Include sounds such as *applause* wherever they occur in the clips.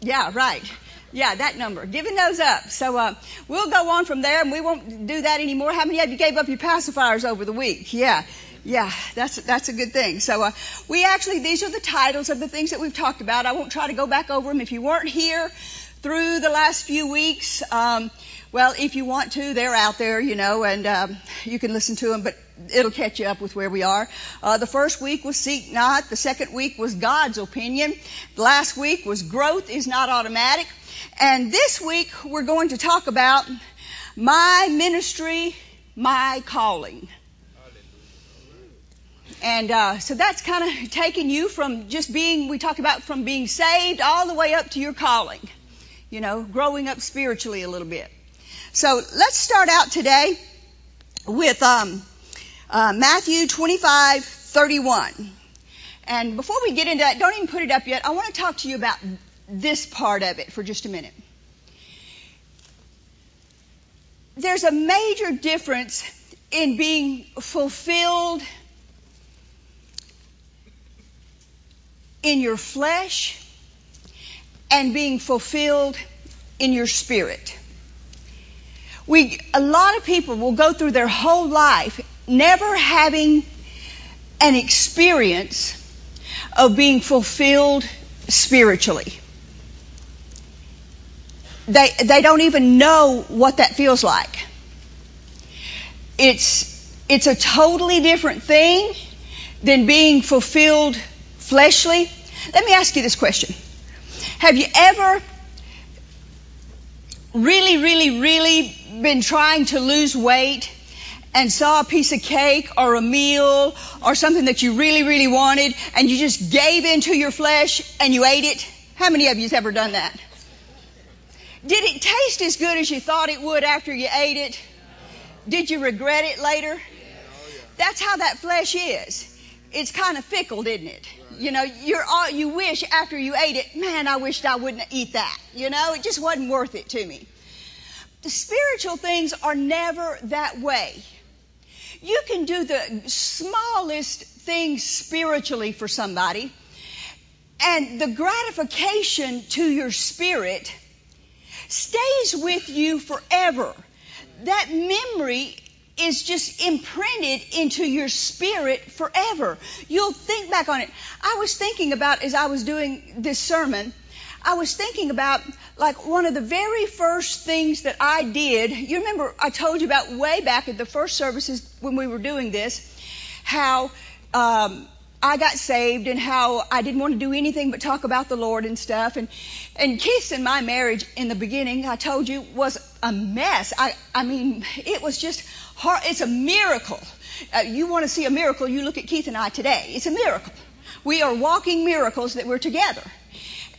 Yeah, right. Yeah, that number. Giving those up. So uh, we'll go on from there, and we won't do that anymore. How many of you gave up your pacifiers over the week? Yeah. Yeah, that's that's a good thing. So uh, we actually these are the titles of the things that we've talked about. I won't try to go back over them. If you weren't here through the last few weeks, um, well, if you want to, they're out there, you know, and um, you can listen to them. But it'll catch you up with where we are. Uh, the first week was seek not. The second week was God's opinion. The last week was growth is not automatic. And this week we're going to talk about my ministry, my calling. And uh, so that's kind of taking you from just being, we talk about from being saved all the way up to your calling. You know, growing up spiritually a little bit. So let's start out today with um, uh, Matthew 25, 31. And before we get into that, don't even put it up yet. I want to talk to you about this part of it for just a minute. There's a major difference in being fulfilled in your flesh and being fulfilled in your spirit. We, a lot of people will go through their whole life never having an experience of being fulfilled spiritually. They, they don't even know what that feels like. It's, it's a totally different thing than being fulfilled fleshly. Let me ask you this question. Have you ever really, really, really been trying to lose weight and saw a piece of cake or a meal or something that you really, really wanted and you just gave into your flesh and you ate it? How many of you have ever done that? Did it taste as good as you thought it would after you ate it? Did you regret it later? That's how that flesh is. It's kind of fickle, isn't it? You know, you're all, you wish after you ate it, man, I wished I wouldn't eat that. You know, it just wasn't worth it to me. The spiritual things are never that way. You can do the smallest things spiritually for somebody, and the gratification to your spirit stays with you forever. That memory is just imprinted into your spirit forever. You'll think back on it. I was thinking about as I was doing this sermon, I was thinking about like one of the very first things that I did. You remember I told you about way back at the first services when we were doing this, how um, I got saved and how I didn't want to do anything but talk about the Lord and stuff. And and Keith and my marriage in the beginning, I told you, was a mess. I I mean, it was just. It's a miracle. Uh, you want to see a miracle? You look at Keith and I today. It's a miracle. We are walking miracles that we're together.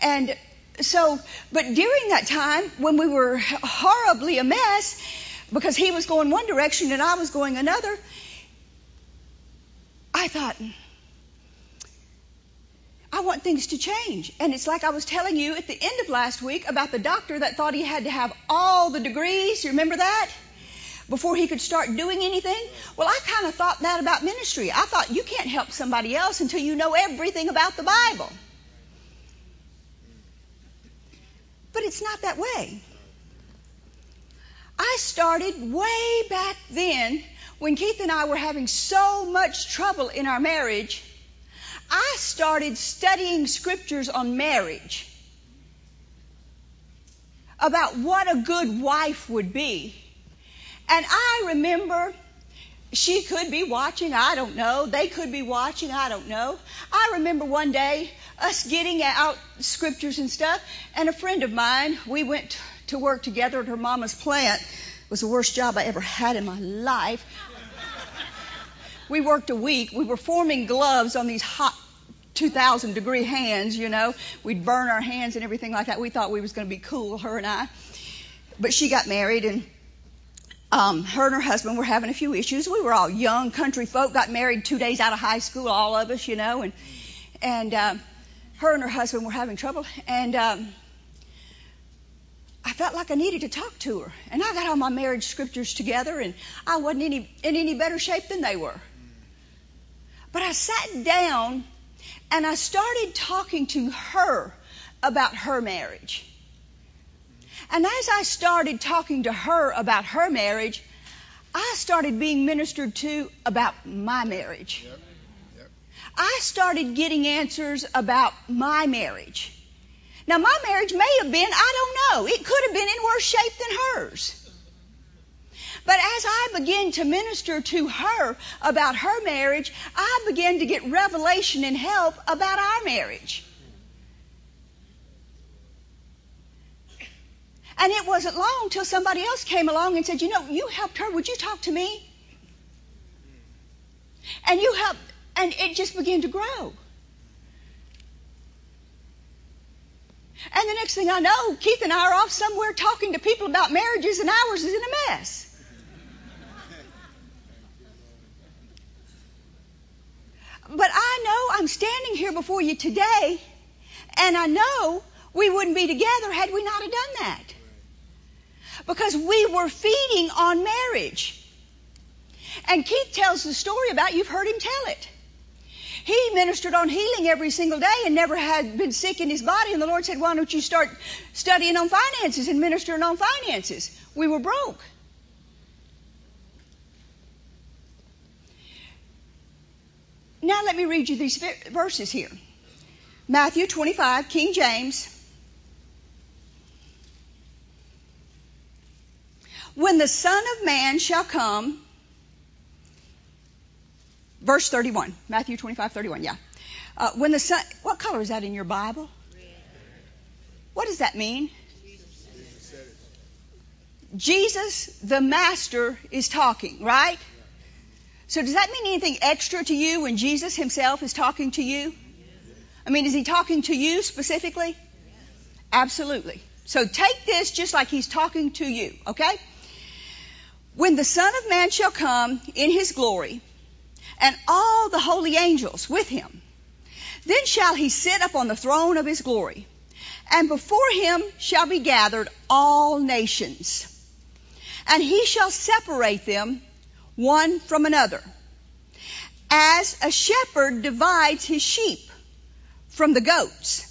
And so, but during that time when we were horribly a mess, because he was going one direction and I was going another, I thought, I want things to change. And it's like I was telling you at the end of last week about the doctor that thought he had to have all the degrees. You remember that? Before he could start doing anything? Well, I kind of thought that about ministry. I thought you can't help somebody else until you know everything about the Bible. But it's not that way. I started way back then when Keith and I were having so much trouble in our marriage I started studying scriptures on marriage about what a good wife would be. And I remember she could be watching, I don't know. They could be watching, I don't know. I remember one day us getting out scriptures and stuff, and a friend of mine, we went to work together at her mama's plant. It was the worst job I ever had in my life we worked a week. We were forming gloves on these hot 2,000 degree hands, you know. We'd burn our hands and everything like that. We thought we was going to be cool, her and I. But she got married and um, her and her husband were having a few issues. We were all young country folk, got married two days out of high school, all of us, you know, and and uh, her and her husband were having trouble. And um, I felt like I needed to talk to her. And I got all my marriage scriptures together, and I wasn't any in any better shape than they were. But I sat down and I started talking to her about her marriage. And as I started talking to her about her marriage, I started being ministered to about my marriage. Yep. Yep. I started getting answers about my marriage. Now, my marriage may have been, I don't know, it could have been in worse shape than hers. But as I began to minister to her about her marriage, I began to get revelation and help about our marriage. And it wasn't long till somebody else came along and said, You know, you helped her. Would you talk to me? And you helped, and it just began to grow. And the next thing I know, Keith and I are off somewhere talking to people about marriages, and ours is in a mess. But I know I'm standing here before you today, and I know we wouldn't be together had we not have done that. Because we were feeding on marriage. And Keith tells the story about, you've heard him tell it. He ministered on healing every single day and never had been sick in his body. And the Lord said, Why don't you start studying on finances and ministering on finances? We were broke. Now let me read you these verses here. Matthew 25, King James. When the Son of Man shall come, verse 31, Matthew 25, 31, yeah. Uh, when the Son, what color is that in your Bible? What does that mean? Jesus, the Master, is talking, right? So does that mean anything extra to you when Jesus himself is talking to you? I mean, is he talking to you specifically? Absolutely. So take this just like he's talking to you, okay? When the Son of Man shall come in his glory, and all the holy angels with him, then shall he sit upon the throne of his glory, and before him shall be gathered all nations. And he shall separate them one from another. As a shepherd divides his sheep from the goats.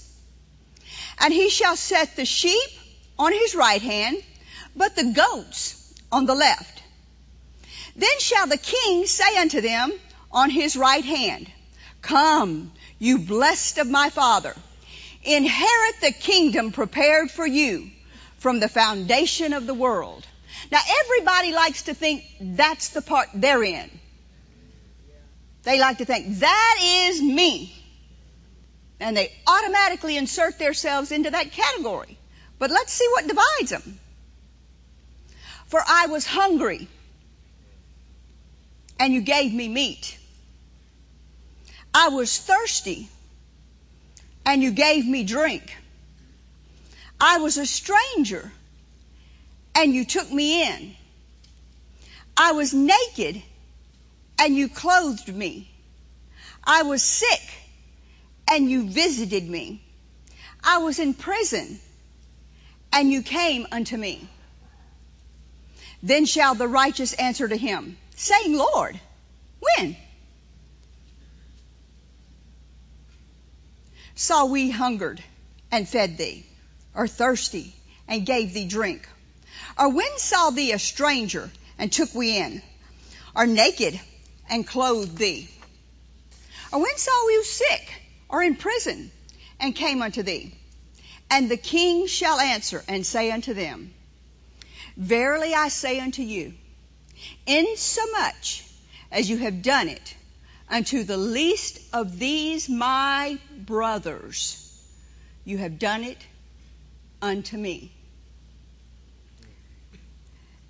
And he shall set the sheep on his right hand, but the goats on the left. Then shall the king say unto them on his right hand, Come, you blessed of my father, inherit the kingdom prepared for you from the foundation of the world. Now everybody likes to think that's the part they're in. They like to think that is me. And they automatically insert themselves into that category. But let's see what divides them. For I was hungry and you gave me meat. I was thirsty and you gave me drink. I was a stranger and you took me in. I was naked and you clothed me. I was sick and you visited me. I was in prison and you came unto me. Then shall the righteous answer to him, saying, Lord, when? Saw we hungered and fed thee, or thirsty and gave thee drink? Or when saw thee a stranger and took we in? Or naked and clothed thee? Or when saw we sick or in prison and came unto thee? And the king shall answer and say unto them, Verily I say unto you, insomuch as you have done it unto the least of these my brothers, you have done it unto me.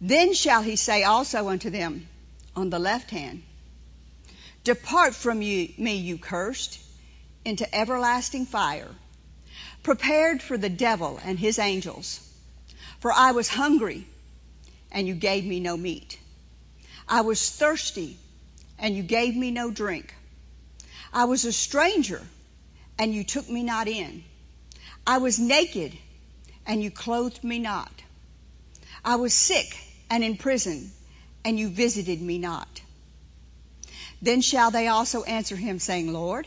Then shall he say also unto them on the left hand, Depart from you, me, you cursed, into everlasting fire, prepared for the devil and his angels. For I was hungry, and you gave me no meat. I was thirsty, and you gave me no drink. I was a stranger, and you took me not in. I was naked, and you clothed me not. I was sick and in prison, and you visited me not. Then shall they also answer him, saying, Lord,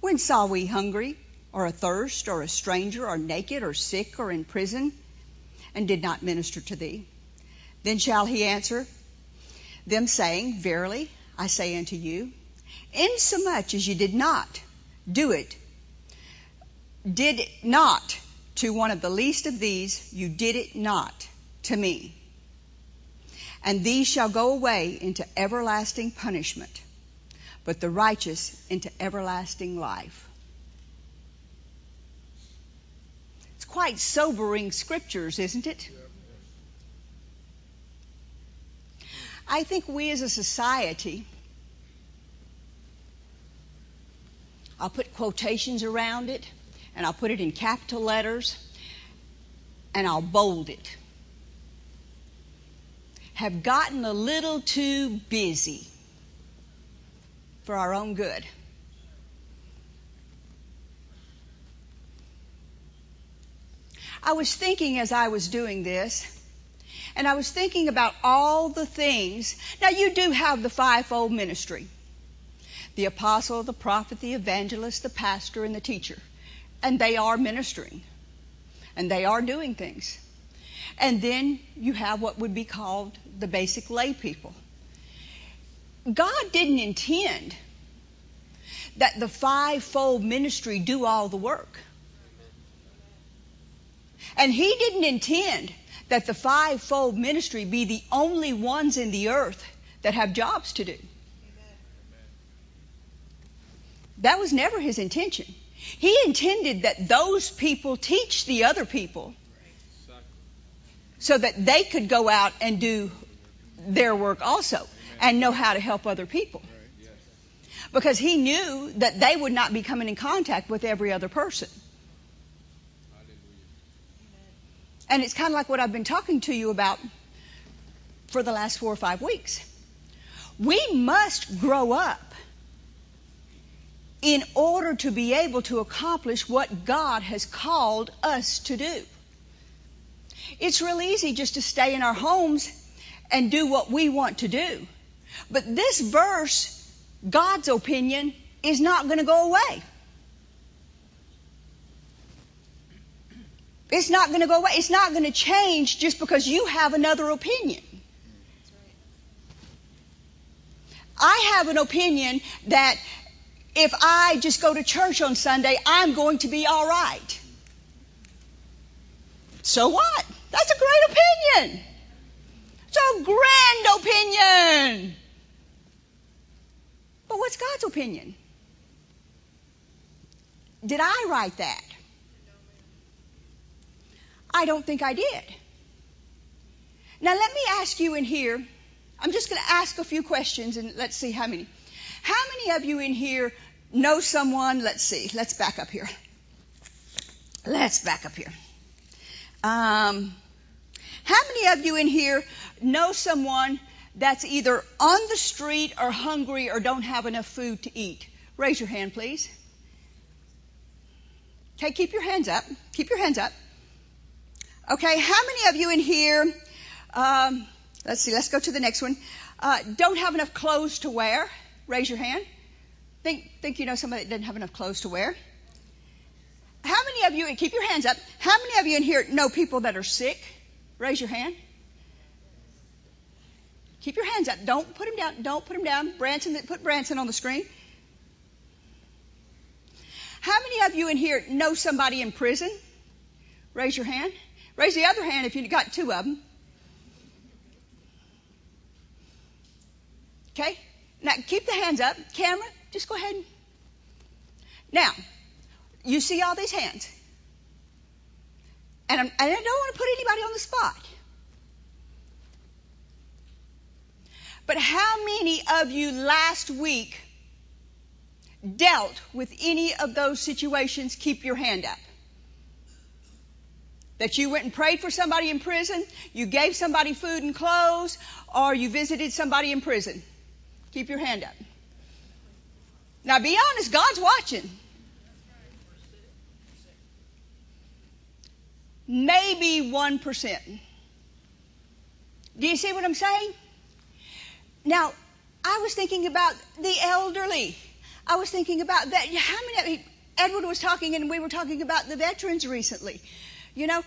when saw we hungry or athirst, or a stranger, or naked, or sick, or in prison, and did not minister to thee? Then shall he answer them, saying, Verily, I say unto you, insomuch as you did not do it, did not to one of the least of these, you did it not to me. And these shall go away into everlasting punishment, but the righteous into everlasting life. It's quite sobering scriptures, isn't it? I think we as a society, I'll put quotations around it, and I'll put it in capital letters, and I'll bold it, have gotten a little too busy for our own good. I was thinking as I was doing this, and I was thinking about all the things. Now, you do have the fivefold ministry the apostle, the prophet, the evangelist, the pastor, and the teacher. And they are ministering. And they are doing things. And then you have what would be called the basic lay people. God didn't intend that the fivefold ministry do all the work. And He didn't intend that the fivefold ministry be the only ones in the earth that have jobs to do. That was never His intention. He intended that those people teach the other people so that they could go out and do their work also and know how to help other people. Because he knew that they would not be coming in contact with every other person. And it's kind of like what I've been talking to you about for the last four or five weeks. We must grow up in order to be able to accomplish what God has called us to do. It's real easy just to stay in our homes and do what we want to do. But this verse, God's opinion, is not going to go away. It's not going to go away. It's not going to change just because you have another opinion. I have an opinion that if I just go to church on Sunday, I'm going to be all right. So what? That's a great opinion. It's a grand opinion. But what's God's opinion? Did I write that? I don't think I did. Now let me ask you in here, I'm just going to ask a few questions and let's see how many. How many of you in here know someone? Let's see. Let's back up here. Let's back up here. Um, how many of you in here know someone that's either on the street or hungry or don't have enough food to eat? Raise your hand, please. Okay, keep your hands up. Keep your hands up. Okay, how many of you in here, um, let's see, let's go to the next one, uh, don't have enough clothes to wear? Raise your hand. Think, think you know somebody that doesn't have enough clothes to wear? How many of you, keep your hands up, how many of you in here know people that are sick? Raise your hand. Keep your hands up. Don't put them down. Don't put them down. Branson, put Branson on the screen. How many of you in here know somebody in prison? Raise your hand. Raise the other hand if you got two of them. Okay? Now keep the hands up. Camera, just go ahead. Now, you see all these hands. And, and i don't want to put anybody on the spot. But how many of you last week dealt with any of those situations? Keep your hand up. That you went and prayed for somebody in prison, you gave somebody food and clothes, or you visited somebody in prison. Keep your hand up. Now be honest, God's watching. Maybe 1%. Do you see what I'm saying? Now, I was thinking about the elderly. I was thinking about that. How many, Edward was talking, and we were talking about the veterans recently. You know,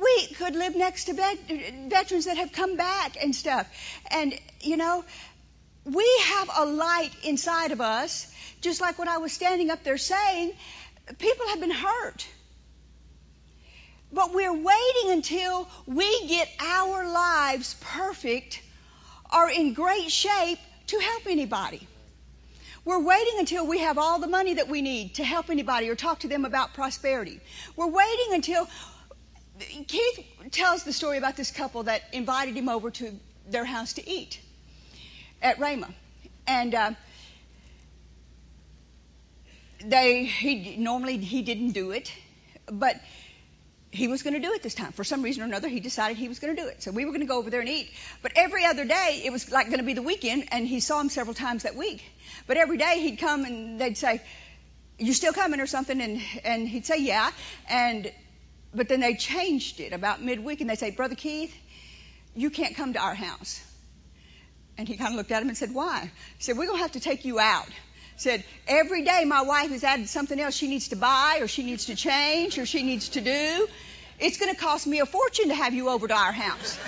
we could live next to veterans that have come back and stuff. And, you know, we have a light inside of us, just like what I was standing up there saying. People have been hurt. But we're waiting until we get our lives perfect or in great shape to help anybody. We're waiting until we have all the money that we need to help anybody or talk to them about prosperity. We're waiting until Keith tells the story about this couple that invited him over to their house to eat at Rhema. And uh, they he normally he didn't do it, but he was going to do it this time. For some reason or another, he decided he was going to do it. So we were going to go over there and eat. But every other day, it was like going to be the weekend, and he saw him several times that week. But every day he'd come and they'd say, "You still coming?" or something, and and he'd say, "Yeah." And but then they changed it about midweek, and they say, "Brother Keith, you can't come to our house." And he kind of looked at him and said, "Why?" He said, "We're going to have to take you out." said, every day my wife has added something else she needs to buy or she needs to change or she needs to do. It's going to cost me a fortune to have you over to our house.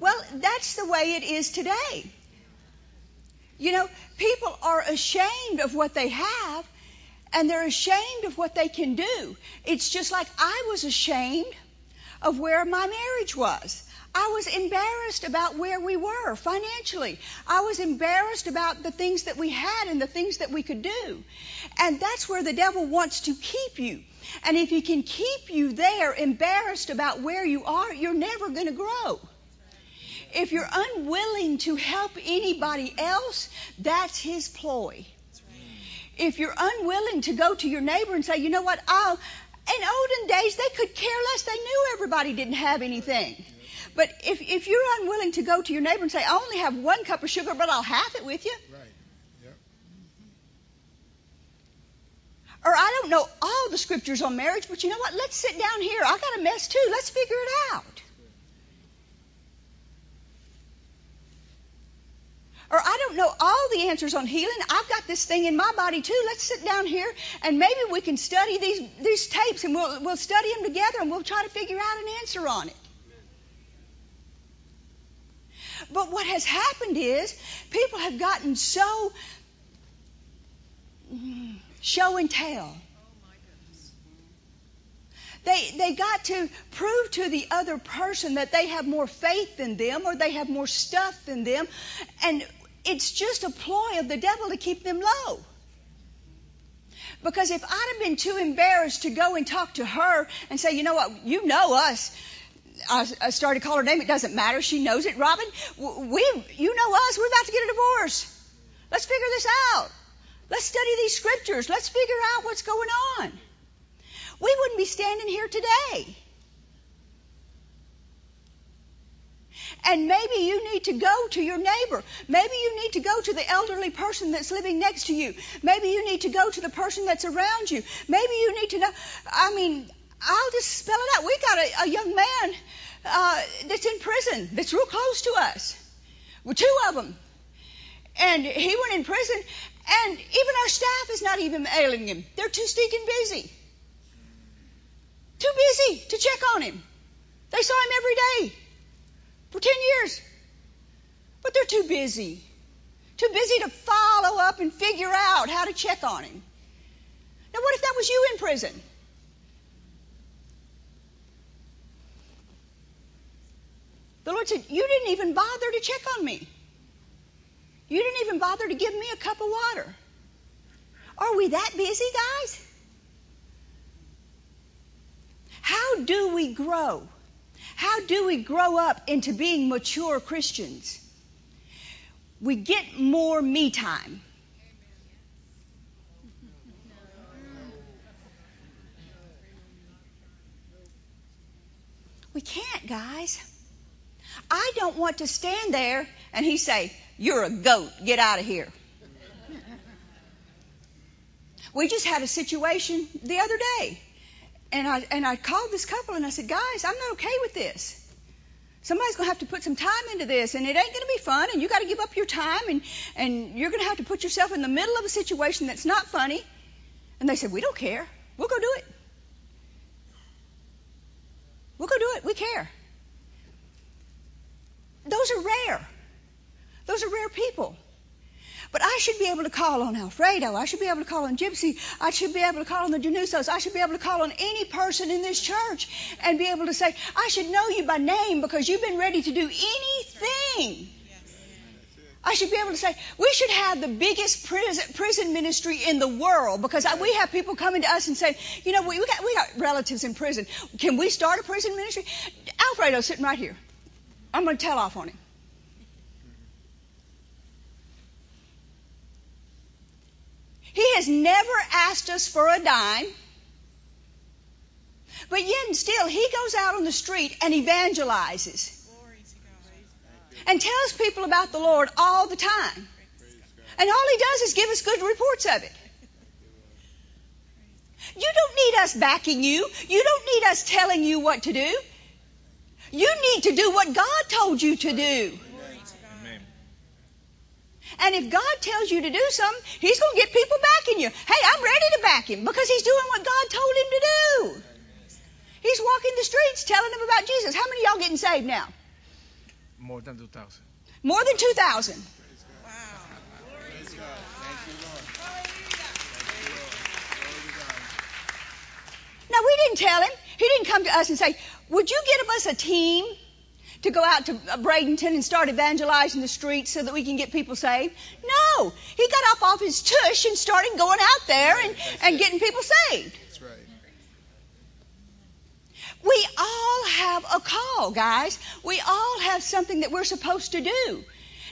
well, that's the way it is today. You know, people are ashamed of what they have and they're ashamed of what they can do. It's just like I was ashamed of where my marriage was. I was embarrassed about where we were financially. I was embarrassed about the things that we had and the things that we could do. And that's where the devil wants to keep you. And if he can keep you there embarrassed about where you are, you're never going to grow. If you're unwilling to help anybody else, that's his ploy. If you're unwilling to go to your neighbor and say, you know what, I'll, in olden days, they could care less. They knew everybody didn't have anything. But if, if you're unwilling to go to your neighbor and say, I only have one cup of sugar, but I'll half it with you. Right. Yep. Or I don't know all the scriptures on marriage, but you know what? Let's sit down here. I got a mess too. Let's figure it out. Or I don't know all the answers on healing. I've got this thing in my body too. Let's sit down here and maybe we can study these these tapes and we'll we'll study them together and we'll try to figure out an answer on it. But what has happened is people have gotten so show and tell. They, they got to prove to the other person that they have more faith than them or they have more stuff than them. And it's just a ploy of the devil to keep them low. Because if I'd have been too embarrassed to go and talk to her and say, you know what, you know us, I, I started to call her name. It doesn't matter. She knows it. Robin, we, you know us. We're about to get a divorce. Let's figure this out. Let's study these scriptures. Let's figure out what's going on. We wouldn't be standing here today. And maybe you need to go to your neighbor. Maybe you need to go to the elderly person that's living next to you. Maybe you need to go to the person that's around you. Maybe you need to know. I mean, I'll just spell it out. We got a, a young man uh, that's in prison that's real close to us. Well, two of them. And he went in prison, and even our staff is not even mailing him. They're too stinking busy. Too busy to check on him. They saw him every day for 10 years. But they're too busy. Too busy to follow up and figure out how to check on him. Now, what if that was you in prison? The Lord said, You didn't even bother to check on me. You didn't even bother to give me a cup of water. Are we that busy, guys? How do we grow? How do we grow up into being mature Christians? We get more me time. We can't, guys. I don't want to stand there and he say, You're a goat, get out of here. we just had a situation the other day. And I, and I called this couple and I said, Guys, I'm not okay with this. Somebody's going to have to put some time into this, and it ain't going to be fun, and you got to give up your time, and, and you're going to have to put yourself in the middle of a situation that's not funny, And they said, We don't care. We'll go do it. We'll go do it. We care. Those are rare. Those are rare people. But I should be able to call on Alfredo. I should be able to call on Gypsy. I should be able to call on the Janusos. I should be able to call on any person in this church and be able to say, I should know you by name because you've been ready to do anything. I should be able to say, we should have the biggest prison, ministry in the world because we have people coming to us and saying, you know, we, we, got, we got relatives in prison. Can we start a prison ministry? Alfredo's sitting right here. I'm going to tell off on him. He has never asked us for a dime. But yet and still, he goes out on the street and evangelizes. And tells people about the Lord all the time. And all he does is give us good reports of it. You don't need us backing you. You don't need us telling you what to do. You need to do what God told you to do. And if God tells you to do something, He's going to get people backing you. Hey, I'm ready to back Him because He's doing what God told Him to do. He's walking the streets telling them about Jesus. How many y'all getting saved now? More than 2,000. More than 2,000. Wow. Now, we didn't tell him. He didn't come to us and say, Would you give us a team to go out to Bradenton and start evangelizing the streets so that we can get people saved? No. He got up off his tush and started going out there and, and getting people saved. That's right. We all have a call, guys. We all have something that we're supposed to do.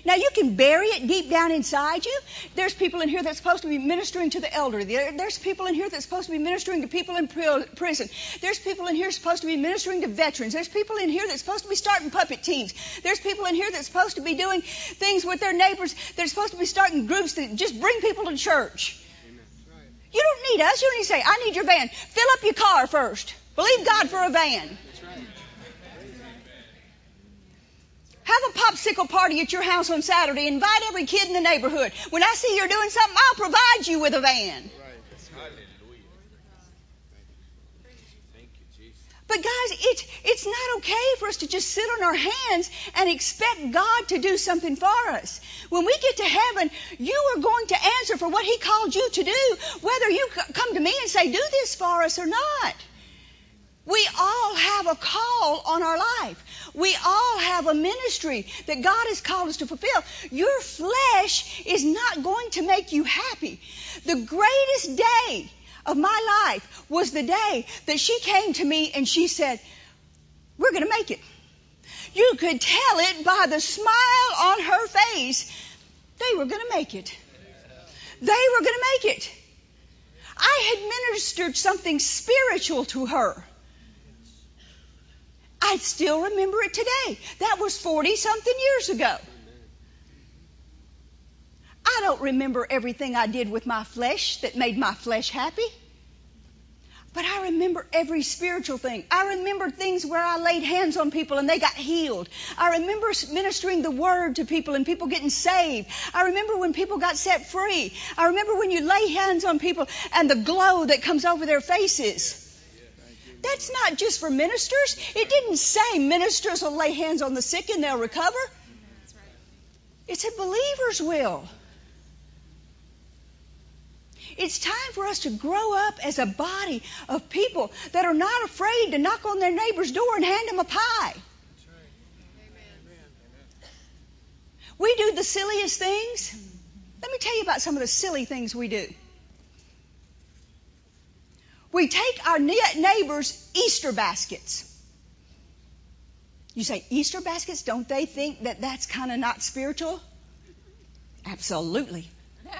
Now you can bury it deep down inside you. There's people in here that's supposed to be ministering to the elderly. There's people in here that's supposed to be ministering to people in prison. There's people in here supposed to be ministering to veterans. There's people in here that's supposed to be starting puppet teams. There's people in here that's supposed to be doing things with their neighbors. They're supposed to be starting groups that just bring people to church. You don't need us. You don't need to say, I need your van. Fill up your car first. Believe God for a van. Have a popsicle party at your house on Saturday. Invite every kid in the neighborhood. When I see you're doing something, I'll provide you with a van. But guys, it's, it's not okay for us to just sit on our hands and expect God to do something for us. When we get to heaven, you are going to answer for what He called you to do, whether you come to me and say, do this for us or not. We all have a call on our life. We all have a ministry that God has called us to fulfill. Your flesh is not going to make you happy. The greatest day of my life was the day that she came to me and she said, We're going to make it. You could tell it by the smile on her face. They were going to make it. They were going to make it. I had ministered something spiritual to her. I still remember it today. That was 40 something years ago. I don't remember everything I did with my flesh that made my flesh happy. But I remember every spiritual thing. I remember things where I laid hands on people and they got healed. I remember ministering the word to people and people getting saved. I remember when people got set free. I remember when you lay hands on people and the glow that comes over their faces. That's not just for ministers. It didn't say ministers will lay hands on the sick and they'll recover. It said believers will. It's time for us to grow up as a body of people that are not afraid to knock on their neighbor's door and hand them a pie. We do the silliest things. Let me tell you about some of the silly things we do. We take our neighbors' Easter baskets. You say, Easter baskets? Don't they think that that's kind of not spiritual? Absolutely. *laughs*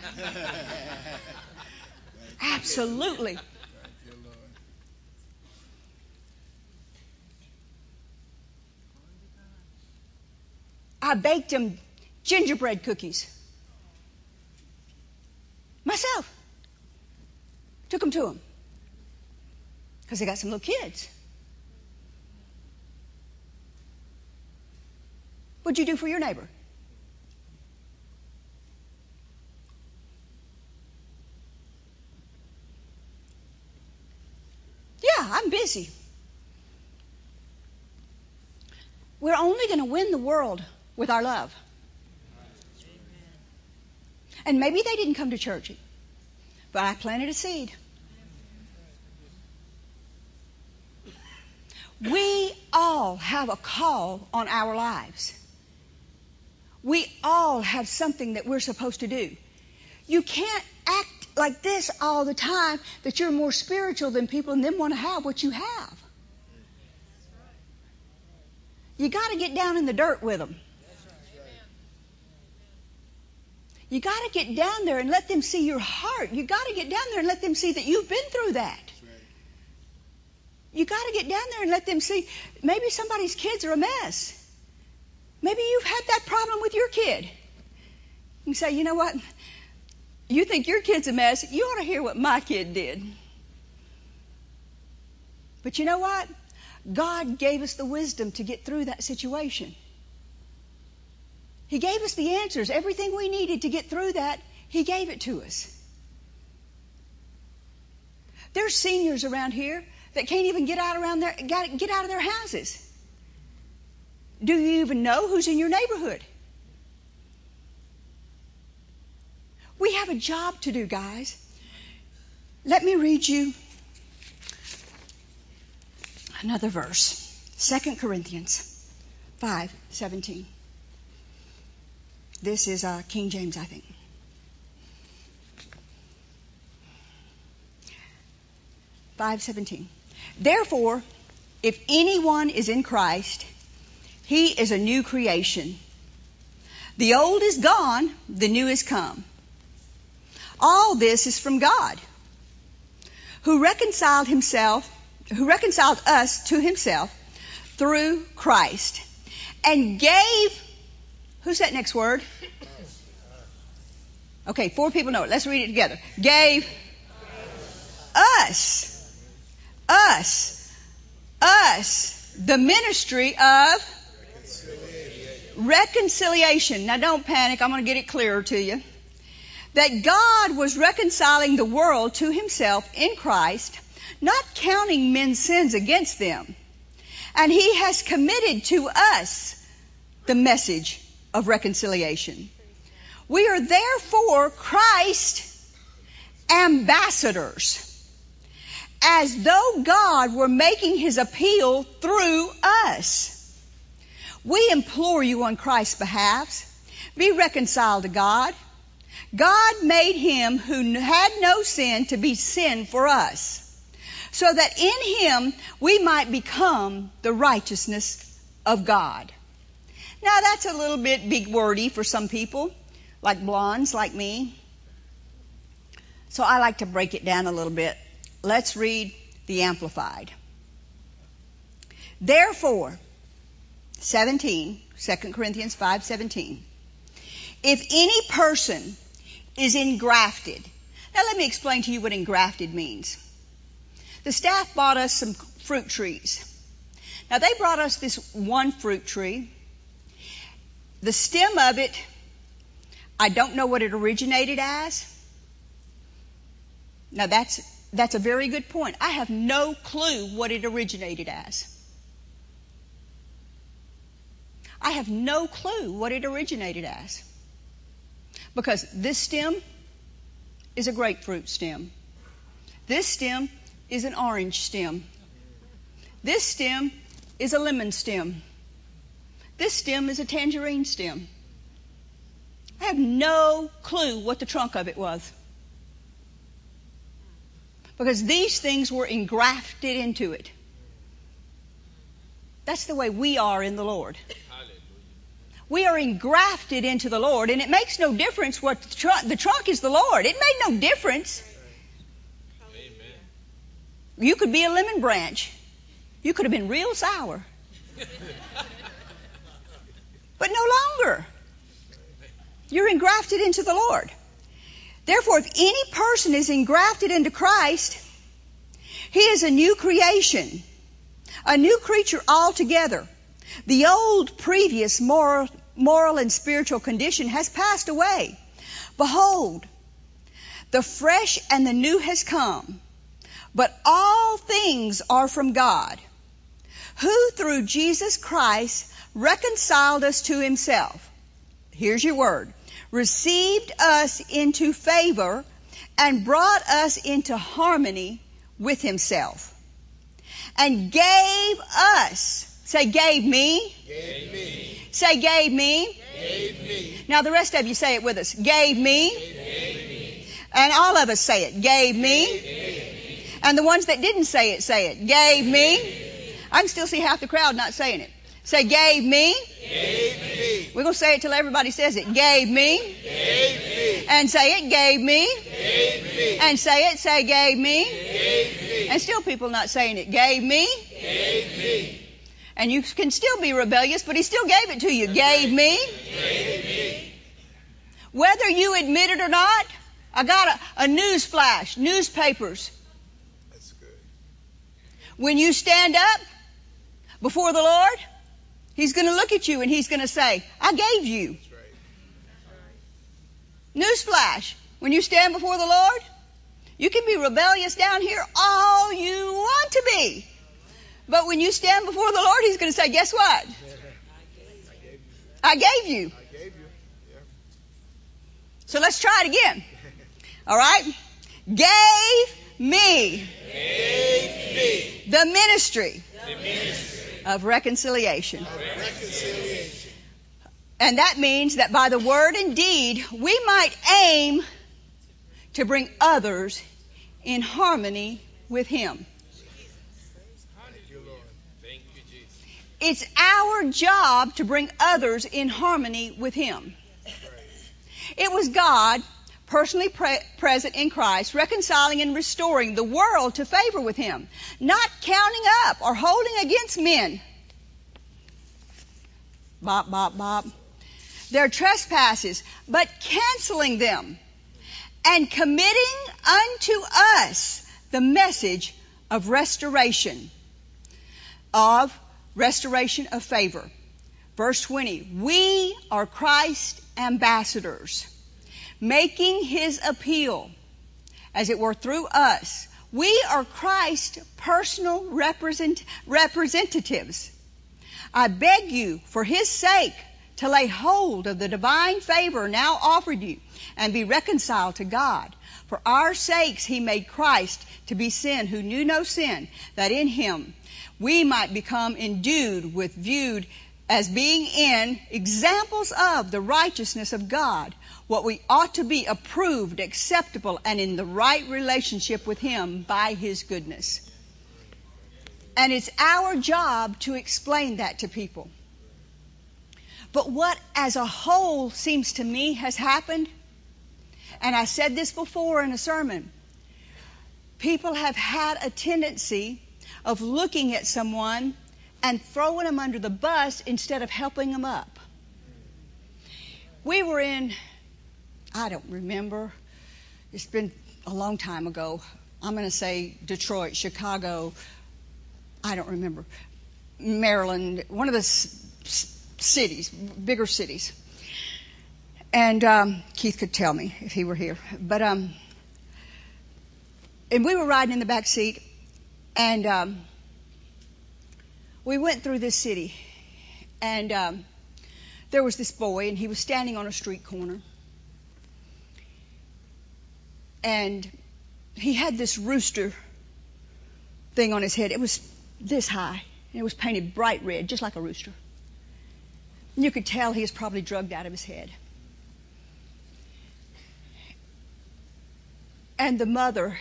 Absolutely. I baked them gingerbread cookies. Myself. Took them to them because they got some little kids. What'd you do for your neighbor? Yeah, I'm busy. We're only going to win the world with our love. And maybe they didn't come to church, but I planted a seed. We all have a call on our lives. We all have something that we're supposed to do. You can't act like this all the time that you're more spiritual than people and then want to have what you have. You got to get down in the dirt with them. You got to get down there and let them see your heart. You got to get down there and let them see that you've been through that. You got to get down there and let them see maybe somebody's kids are a mess. Maybe you've had that problem with your kid. You say, you know what? You think your kid's a mess. You ought to hear what my kid did. But you know what? God gave us the wisdom to get through that situation. He gave us the answers. Everything we needed to get through that, He gave it to us. There's seniors around here that can't even get out around their get out of their houses. Do you even know who's in your neighborhood? We have a job to do, guys. Let me read you another verse. 2 Corinthians 5:17. This is uh, King James, I think. Five seventeen. Therefore, if anyone is in Christ, he is a new creation. The old is gone, the new is come. All this is from God, who reconciled himself, who reconciled us to himself through Christ and gave Who's that next word? Okay, four people know it. Let's read it together. Gave us, us, us, the ministry of reconciliation. Now don't panic. I'm going to get it clearer to you. That God was reconciling the world to himself in Christ, not counting men's sins against them. And he has committed to us the message of reconciliation. We are therefore Christ ambassadors, as though God were making his appeal through us. We implore you on Christ's behalf, be reconciled to God. God made him who had no sin to be sin for us, so that in him we might become the righteousness of God. Now that's a little bit big wordy for some people, like blondes like me. So I like to break it down a little bit. Let's read the Amplified. Therefore, 17, 2 Corinthians 5:17. If any person is engrafted. Now let me explain to you what engrafted means. The staff bought us some fruit trees. Now they brought us this one fruit tree the stem of it, I don't know what it originated as. Now that's, that's a very good point. I have no clue what it originated as. I have no clue what it originated as. Because this stem is a grapefruit stem. This stem is an orange stem. This stem is a lemon stem. This stem is a tangerine stem. I have no clue what the trunk of it was. Because these things were engrafted into it. That's the way we are in the Lord. We are engrafted into the Lord, and it makes no difference what the trunk, the trunk is the Lord. It made no difference. Amen. You could be a lemon branch. You could have been real sour. *laughs* but no longer. You're engrafted into the Lord. Therefore, if any person is engrafted into Christ, he is a new creation, a new creature altogether. The old previous moral, moral and spiritual condition has passed away. Behold, the fresh and the new has come. But all things are from God, who through Jesus Christ reconciled us to himself. Here's your word. Received us into favor and brought us into harmony with himself. And gave us, say gave me. Gave me. Say gave me. Gave me. Now the rest of you say it with us. Gave me. Gave me. And all of us say it. Gave me. Gave me. And the ones that didn't say it, say it. Gave me. I can still see half the crowd not saying it. Say, gave me. Gave me. We're going to say it till everybody says it. Gave me. Gave me. And say it. Gave me. Gave me. And say it. Say, gave me. Gave me. And still people not saying it. Gave me. Gave me. And you can still be rebellious, but he still gave it to you. Gave me. Gave me. Whether you admit it or not, I got a, a news flash, newspapers. That's good. When you stand up before the Lord, He's going to look at you and He's going to say, I gave you. That's right. Newsflash. When you stand before the Lord, you can be rebellious down here all you want to be. But when you stand before the Lord, He's going to say, guess what? I gave you. I gave you. I gave you. Yeah. So let's try it again. All right? Gave me Gave me the ministry the ministry of reconciliation. of reconciliation. And that means that by the word and deed, we might aim to bring others in harmony with Him. Thank you, Lord. Thank you, Jesus. It's our job to bring others in harmony with Him. It was God, personally pre- present in Christ, reconciling and restoring the world to favor with Him, not counting up or holding against men. Bop, bop, bop. Their trespasses, but canceling them and committing unto us the message of restoration, of restoration of favor. Verse 20, we are Christ's ambassadors, making his appeal, as it were through us. We are Christ's personal represent- representatives. I beg you, for his sake, to lay hold of the divine favor now offered you and be reconciled to God. For our sakes he made Christ to be sin who knew no sin, that in him we might become endued with viewed as being in examples of the righteousness of God, what we ought to be approved, acceptable, and in the right relationship with him by his goodness. And it's our job to explain that to people. But what as a whole seems to me has happened, and I said this before in a sermon, people have had a tendency of looking at someone and throwing them under the bus instead of helping them up. We were in, I don't remember, it's been a long time ago. I'm going to say Detroit, Chicago, I don't remember, Maryland, one of the cities, bigger cities. And um, Keith could tell me if he were here. But um, and we were riding in the back seat, and um, we went through this city, and um, there was this boy, and he was standing on a street corner, and he had this rooster thing on his head. It was this high, and it was painted bright red, just like a rooster. And you could tell he was probably drugged out of his head. And the mother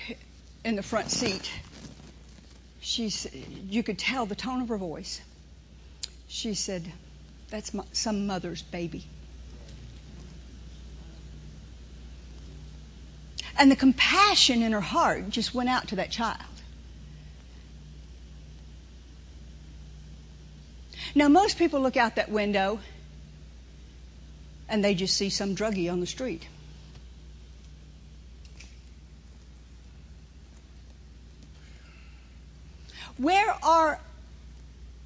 in the front seat, she's, you could tell the tone of her voice. She said, That's my, some mother's baby. And the compassion in her heart just went out to that child. Now, most people look out that window and they just see some druggie on the street. Where are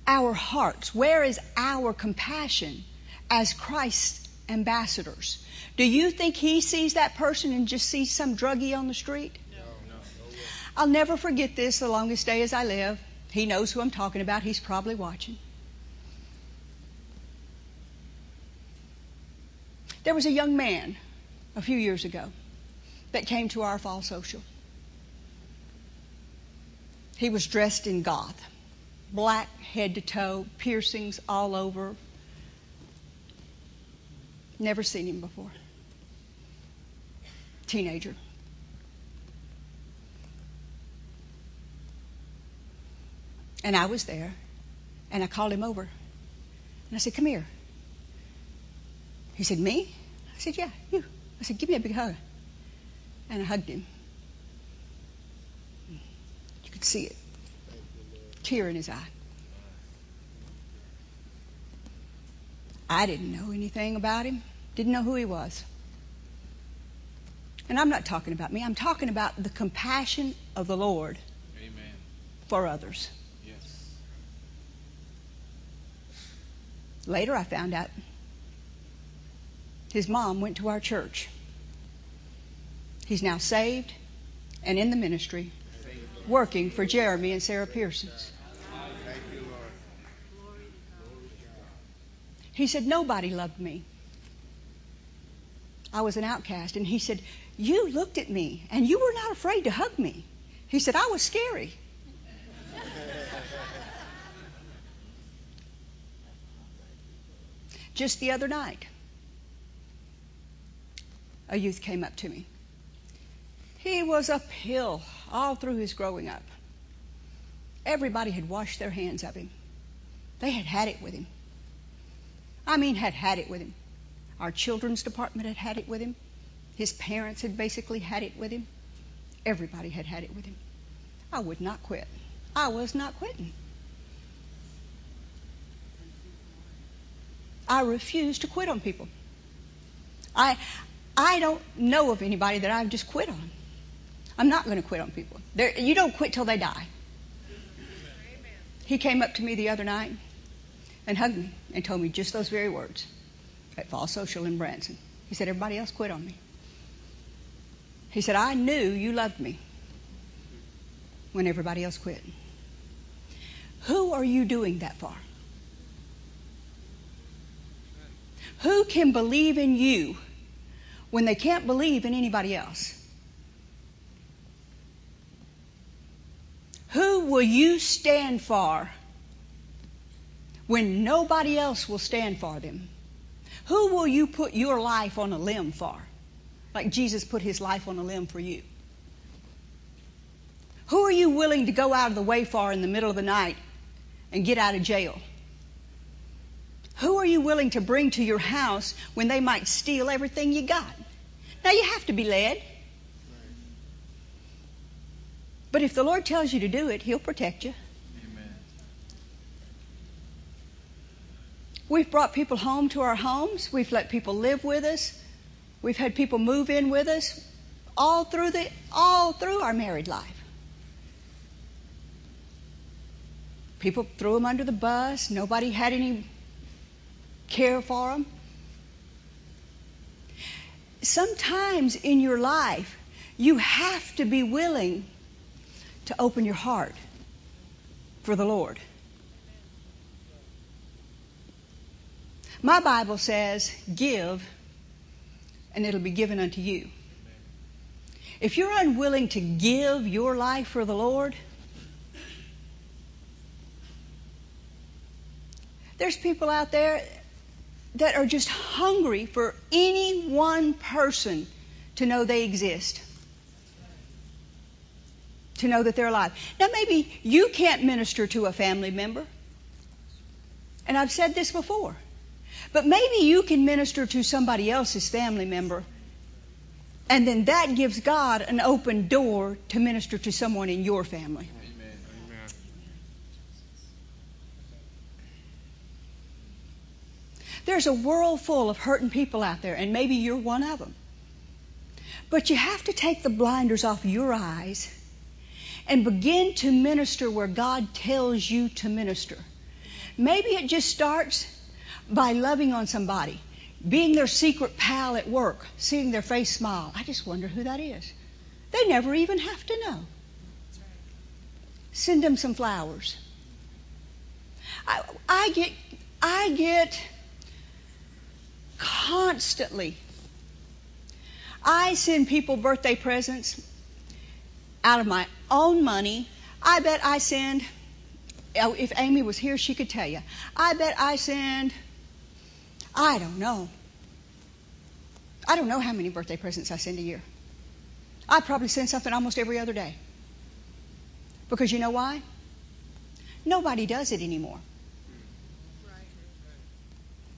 our hearts? Where is our compassion as Christ's ambassadors? Do you think he sees that person and just sees some druggie on the street? No, no, no. I'll never forget this the longest day as I live. He knows who I'm talking about. He's probably watching. There was a young man a few years ago that came to our fall social. He was dressed in goth, black head to toe, piercings all over. Never seen him before. Teenager. And I was there, and I called him over. And I said, Come here. He said, Me? I said, Yeah, you. I said, Give me a big hug. And I hugged him. You could see it. Tear in his eye. I didn't know anything about him, didn't know who he was. And I'm not talking about me, I'm talking about the compassion of the Lord Amen. for others. Yes. Later, I found out his mom went to our church. He's now saved and in the ministry, working for Jeremy and Sarah Pearsons. He said, Nobody loved me. I was an outcast. And he said, You looked at me and you were not afraid to hug me. He said, I was scary. *laughs* Just the other night, a youth came up to me. He was uphill all through his growing up. Everybody had washed their hands of him. They had had it with him. I mean, had had it with him. Our children's department had had it with him. His parents had basically had it with him. Everybody had had it with him. I would not quit. I was not quitting. I refuse to quit on people. I I don't know of anybody that I've just quit on. I'm not going to quit on people. They're, you don't quit till they die. He came up to me the other night and hugged me and told me just those very words at Fall Social in Branson. He said, Everybody else quit on me. He said, I knew you loved me when everybody else quit. Who are you doing that for? Who can believe in you when they can't believe in anybody else? Who will you stand for when nobody else will stand for them? Who will you put your life on a limb for? Like Jesus put his life on a limb for you. Who are you willing to go out of the way for in the middle of the night and get out of jail? Who are you willing to bring to your house when they might steal everything you got? Now you have to be led. But if the Lord tells you to do it, He'll protect you. Amen. We've brought people home to our homes. We've let people live with us. We've had people move in with us all through the all through our married life. People threw them under the bus. Nobody had any care for them. Sometimes in your life, you have to be willing to open your heart for the Lord. My Bible says, give, and it'll be given unto you. If you're unwilling to give your life for the Lord, there's people out there that are just hungry for any one person to know they exist to know that they're alive. Now, maybe you can't minister to a family member. And I've said this before. But maybe you can minister to somebody else's family member. And then that gives God an open door to minister to someone in your family. Amen. There's a world full of hurting people out there, and maybe you're one of them. But you have to take the blinders off your eyes and begin to minister where God tells you to minister. Maybe it just starts by loving on somebody, being their secret pal at work, seeing their face smile. I just wonder who that is. They never even have to know. send them some flowers. I, I get, I get constantly. I send people birthday presents out of my own money. I bet I send, oh, if Amy was here, she could tell you. I bet I send, I don't know. I don't know how many birthday presents I send a year. I probably send something almost every other day. Because you know why? Nobody does it anymore.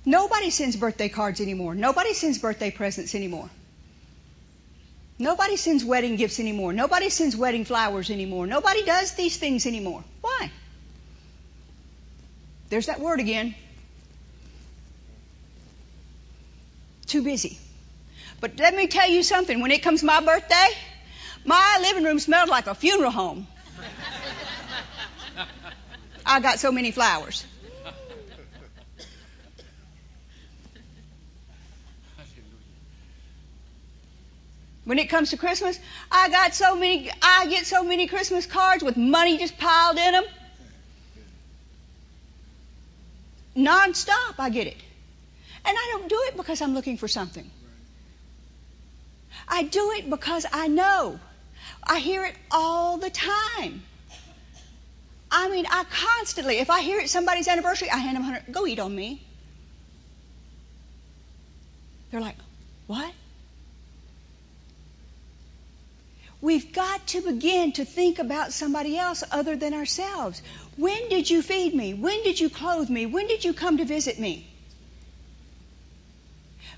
Nobody sends birthday cards anymore. Nobody sends birthday presents anymore. Nobody sends wedding gifts anymore. Nobody sends wedding flowers anymore. Nobody does these things anymore. Why? There's that word again. Too busy. But let me tell you something. When it comes to my birthday, my living room smelled like a funeral home. I got so many flowers. When it comes to Christmas, I got so many, I get so many Christmas cards with money just piled in them. Non-stop, I get it. And I don't do it because I'm looking for something. I do it because I know. I hear it all the time. I mean, I constantly, if I hear it's somebody's anniversary, I hand them 100, go eat on me. They're like, what? We've got to begin to think about somebody else other than ourselves. When did you feed me? When did you clothe me? When did you come to visit me?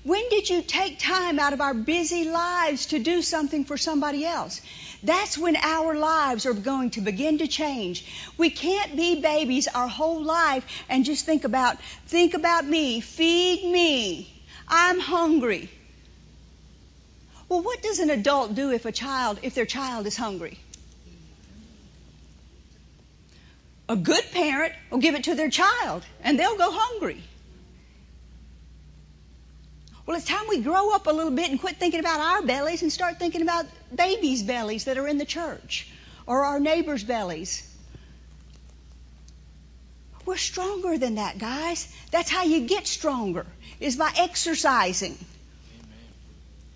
When did you take time out of our busy lives to do something for somebody else? That's when our lives are going to begin to change. We can't be babies our whole life and just think about, think about me, feed me. I'm hungry. Well, what does an adult do if a child, if their child is hungry? A good parent will give it to their child and they'll go hungry. Well, it's time we grow up a little bit and quit thinking about our bellies and start thinking about babies' bellies that are in the church or our neighbors' bellies. We're stronger than that, guys. That's how you get stronger, is by exercising.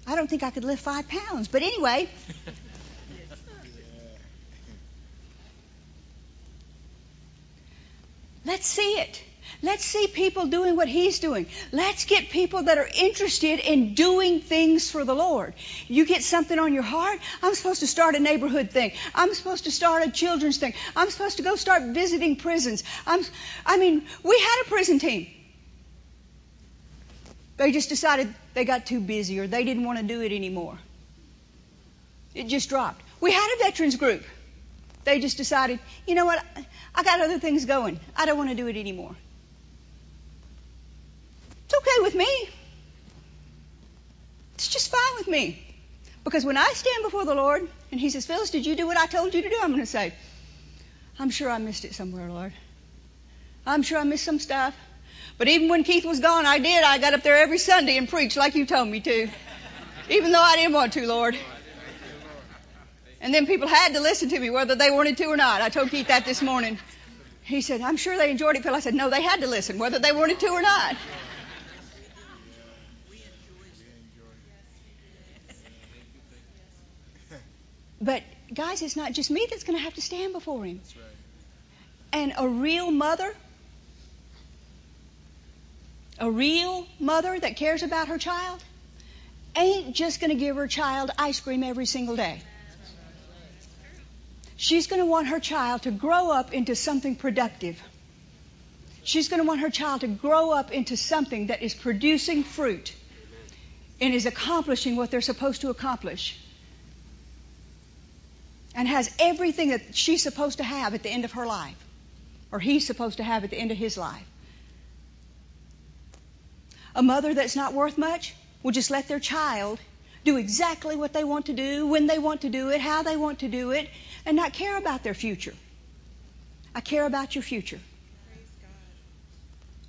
I don't think I could lift five pounds. But anyway. *laughs* Let's see it. Let's see people doing what he's doing. Let's get people that are interested in doing things for the Lord. You get something on your heart, I'm supposed to start a neighborhood thing. I'm supposed to start a children's thing. I'm supposed to go start visiting prisons. I'm, I mean, we had a prison team. They just decided they got too busy or they didn't want to do it anymore. It just dropped. We had a veterans group. They just decided, you know what, I got other things going. I don't want to do it anymore. It's okay with me. It's just fine with me. Because when I stand before the Lord and He says, Phyllis, did you do what I told you to do? I'm going to say, I'm sure I missed it somewhere, Lord. I'm sure I missed some stuff. But even when Keith was gone, I did. I got up there every Sunday and preached like you told me to. Even though I didn't want to, Lord. And then people had to listen to me whether they wanted to or not. I told Keith that this morning. He said, I'm sure they enjoyed it, Phil. I said, no, they had to listen whether they wanted to or not. But guys, it's not just me that's going to have to stand before him. And a real mother a real mother that cares about her child ain't just going to give her child ice cream every single day. She's going to want her child to grow up into something productive. She's going to want her child to grow up into something that is producing fruit and is accomplishing what they're supposed to accomplish and has everything that she's supposed to have at the end of her life or he's supposed to have at the end of his life. A mother that's not worth much will just let their child do exactly what they want to do, when they want to do it, how they want to do it, and not care about their future. I care about your future.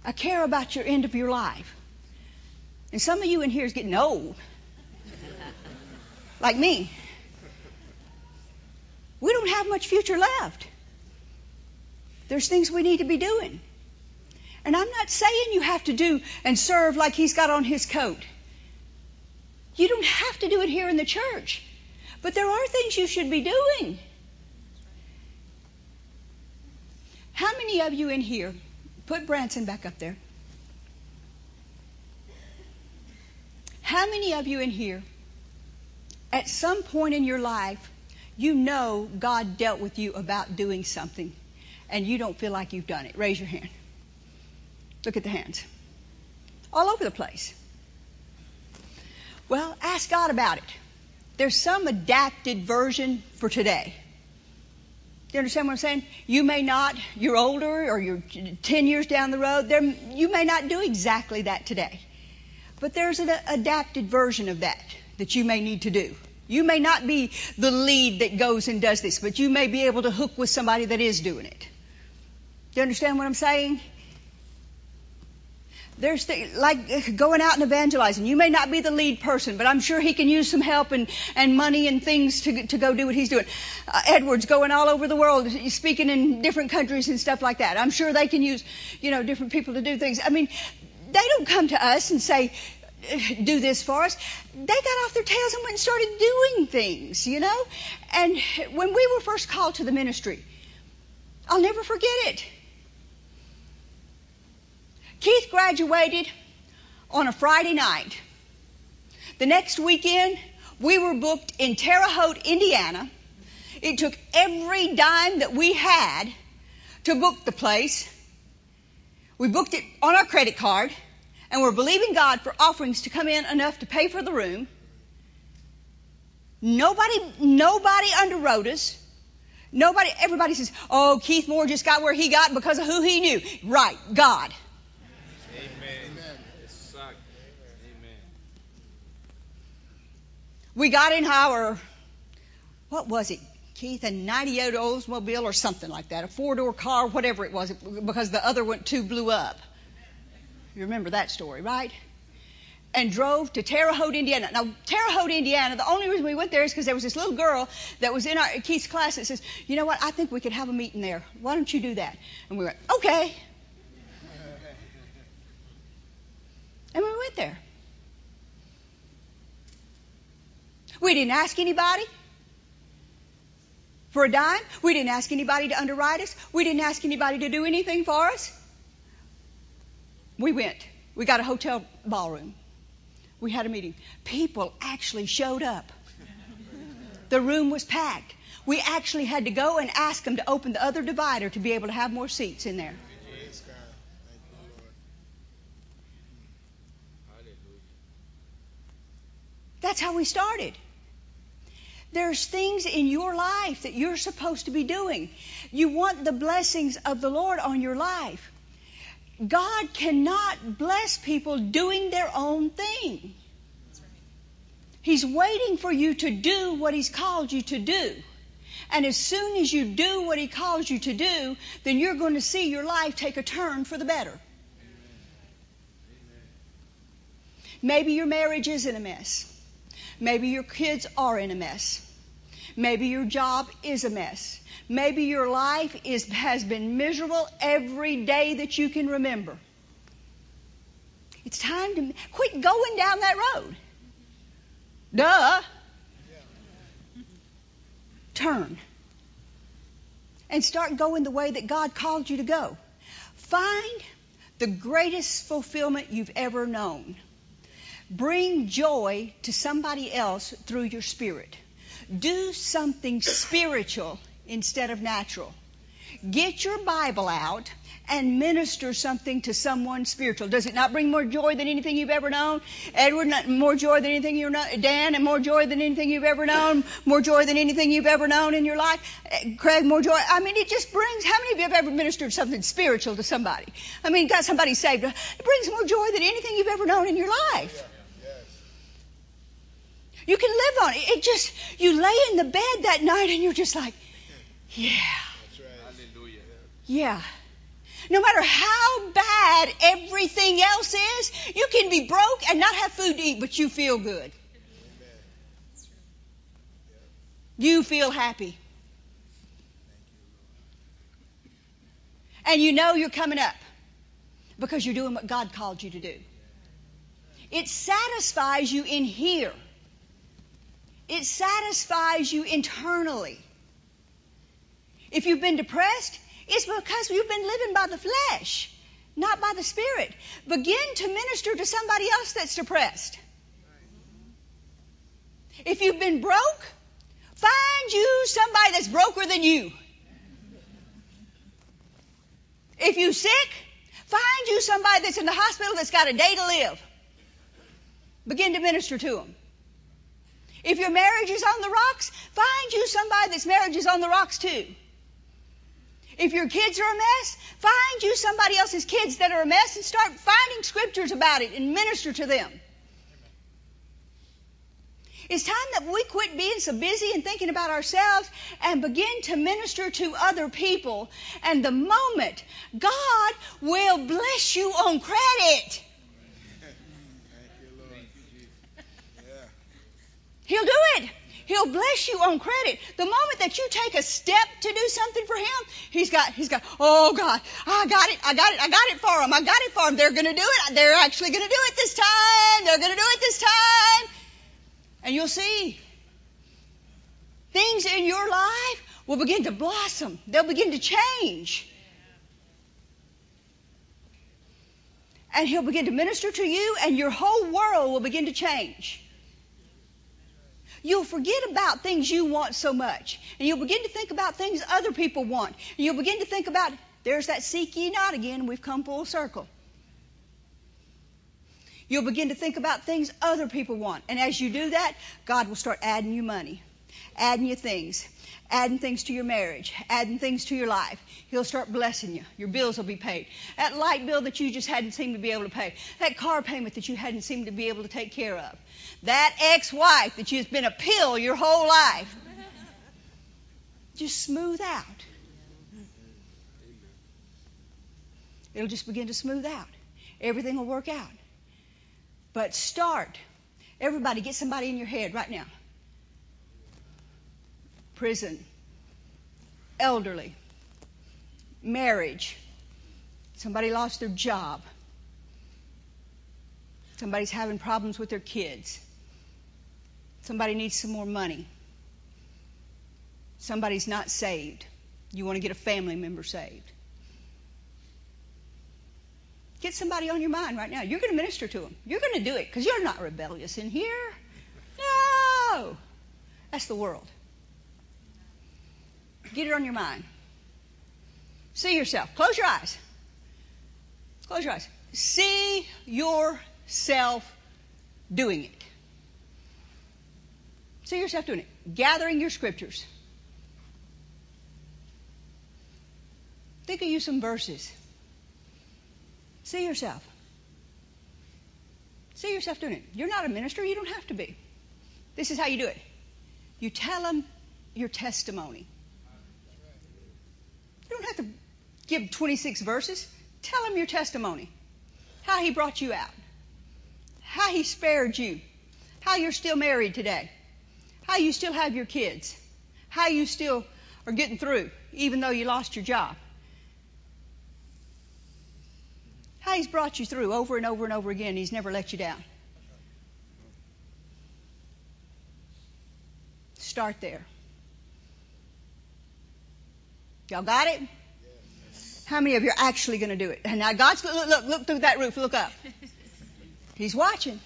I care about your end of your life. And some of you in here is getting old. like me. We don't have much future left. There's things we need to be doing. And I'm not saying you have to do and serve like he's got on his coat. You don't have to do it here in the church. But there are things you should be doing. How many of you in here, put Branson back up there. How many of you in here, at some point in your life, you know God dealt with you about doing something and you don't feel like you've done it? Raise your hand. Look at the hands. All over the place. Well, ask God about it. There's some adapted version for today. You understand what I'm saying? You may not, you're older or you're 10 years down the road, there, you may not do exactly that today. But there's an adapted version of that that you may need to do. You may not be the lead that goes and does this, but you may be able to hook with somebody that is doing it. Do you understand what I'm saying? There's th- like going out and evangelizing. You may not be the lead person, but I'm sure he can use some help and, and money and things to, to go do what he's doing. Uh, Edward's going all over the world, speaking in different countries and stuff like that. I'm sure they can use, you know, different people to do things. I mean, they don't come to us and say, *laughs* do this for us. They got off their tails and went and started doing things, you know? And when we were first called to the ministry, I'll never forget it. Keith graduated on a Friday night. The next weekend, we were booked in Terre Haute, Indiana. It took every dime that we had to book the place. We booked it on our credit card, and we're believing God for offerings to come in enough to pay for the room. Nobody, nobody underwrote us. Nobody, everybody says, oh, Keith Moore just got where he got because of who he knew. Right, God. Amen. Amen. We got in our, what was it, Keith, a 98 Oldsmobile or something like that, a four door car, whatever it was, because the other one two blew up. You remember that story, right? And drove to Terre Haute, Indiana. Now, Terre Haute, Indiana, the only reason we went there is because there was this little girl that was in our Keith's class that says, you know what, I think we could have a meeting there. Why don't you do that? And we went, okay. And we went there. We didn't ask anybody for a dime. We didn't ask anybody to underwrite us. We didn't ask anybody to do anything for us. We went. We got a hotel ballroom. We had a meeting. People actually showed up. The room was packed. We actually had to go and ask them to open the other divider to be able to have more seats in there. That's how we started. There's things in your life that you're supposed to be doing. You want the blessings of the Lord on your life. God cannot bless people doing their own thing. He's waiting for you to do what He's called you to do. And as soon as you do what He calls you to do, then you're going to see your life take a turn for the better. Maybe your marriage is in a mess. Maybe your kids are in a mess. Maybe your job is a mess. Maybe your life is, has been miserable every day that you can remember. It's time to quit going down that road. Duh. Turn. And start going the way that God called you to go. Find the greatest fulfillment you've ever known. Bring joy to somebody else through your spirit. Do something spiritual instead of natural. Get your Bible out and minister something to someone spiritual. Does it not bring more joy than anything you've ever known? Edward, more joy than anything you've known. Dan, and more joy than anything you've ever known. More joy than anything you've ever known in your life. Eh, Craig, more joy. I mean, it just brings. How many of you have ever ministered something spiritual to somebody? I mean, got somebody saved. It brings more joy than anything you've ever known in your life. You can live on it. It just, you lay in the bed that night and you're just like, yeah. Hallelujah. Yeah. No matter how bad everything else is, you can be broke and not have food to eat, but you feel good. You feel happy. And you know you're coming up because you're doing what God called you to do. It satisfies you in here. It satisfies you internally. If you've been depressed, it's because you've been living by the flesh, not by the spirit. Begin to minister to somebody else that's depressed. If you've been broke, find you somebody that's broker than you. If you're sick, find you somebody that's in the hospital that's got a day to live. Begin to minister to them. If your marriage is on the rocks, find you somebody that's marriage is on the rocks too. If your kids are a mess, find you somebody else's kids that are a mess and start finding scriptures about it and minister to them. It's time that we quit being so busy and thinking about ourselves and begin to minister to other people. And the moment God will bless you on credit. He'll do it. He'll bless you on credit. The moment that you take a step to do something for him, he's got, he's got, oh God, I got it, I got it, I got it for him, I got it for him. They're gonna do it. They're actually gonna do it this time. They're gonna do it this time. And you'll see things in your life will begin to blossom. They'll begin to change. And he'll begin to minister to you and your whole world will begin to change. You'll forget about things you want so much. And you'll begin to think about things other people want. And you'll begin to think about, there's that seek ye not again. We've come full circle. You'll begin to think about things other people want. And as you do that, God will start adding you money, adding you things, adding things to your marriage, adding things to your life. He'll start blessing you. Your bills will be paid. That light bill that you just hadn't seemed to be able to pay. That car payment that you hadn't seemed to be able to take care of. That ex-wife that you've been a pill your whole life. Just smooth out. It'll just begin to smooth out. Everything will work out. But start. Everybody, get somebody in your head right now. Prison, elderly, marriage, somebody lost their job, somebody's having problems with their kids, somebody needs some more money, somebody's not saved. You want to get a family member saved. Get somebody on your mind right now. You're going to minister to them. You're going to do it because you're not rebellious in here. No. That's the world. Get it on your mind. See yourself. Close your eyes. Close your eyes. See yourself doing it. See yourself doing it. Gathering your scriptures. Think of you some verses. See yourself. See yourself doing it. You're not a minister. You don't have to be. This is how you do it. You tell them your testimony. Don't have to give 26 verses. Tell him your testimony. How he brought you out. How he spared you. How you're still married today. How you still have your kids. How you still are getting through, even though you lost your job. How He's brought you through over and over and over again. He's never let you down. Start there. Y'all got it? How many of you are actually going to do it? And now God's look, look, look through that roof. Look up. *laughs* He's watching.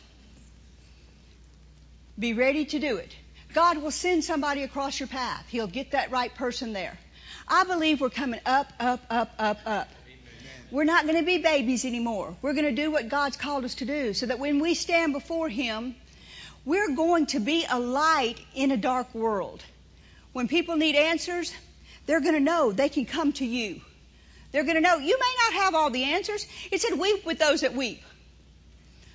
Be ready to do it. God will send somebody across your path. He'll get that right person there. I believe we're coming up, up, up, up, up. We're not going to be babies anymore. We're going to do what God's called us to do so that when we stand before Him, we're going to be a light in a dark world. When people need answers, they're going to know they can come to you. They're going to know you may not have all the answers. It said, weep with those that weep.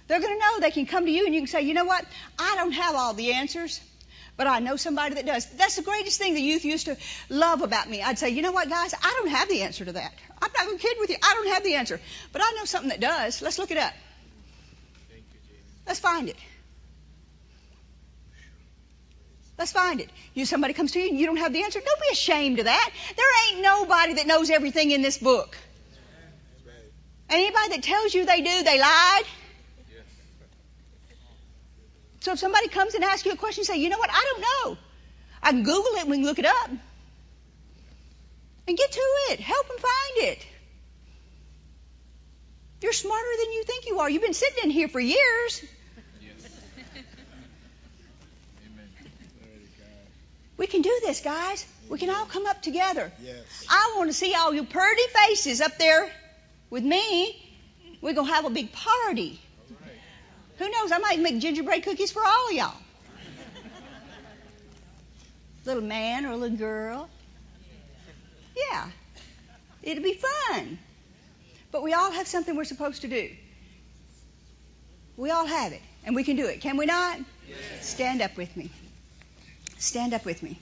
They're going to know they can come to you and you can say, you know what? I don't have all the answers, but I know somebody that does. That's the greatest thing the youth used to love about me. I'd say, you know what, guys? I don't have the answer to that. I'm not going to kid with you. I don't have the answer. But I know something that does. Let's look it up. Let's find it. Let's find it. You somebody comes to you and you don't have the answer. Don't be ashamed of that. There ain't nobody that knows everything in this book. Anybody that tells you they do, they lied. So if somebody comes and asks you a question, say, you know what, I don't know. I can Google it and we can look it up. And get to it. Help them find it. You're smarter than you think you are. You've been sitting in here for years. Yes. Amen. We can do this, guys. We can all come up together. Yes. I want to see all your pretty faces up there with me. We're going to have a big party. Right. Who knows? I might make gingerbread cookies for all of y'all. little man or little girl. Yeah. It'll be fun. But we all have something we're supposed to do. We all have it, and we can do it. Can we not? Yes. Stand up with me. Stand up with me.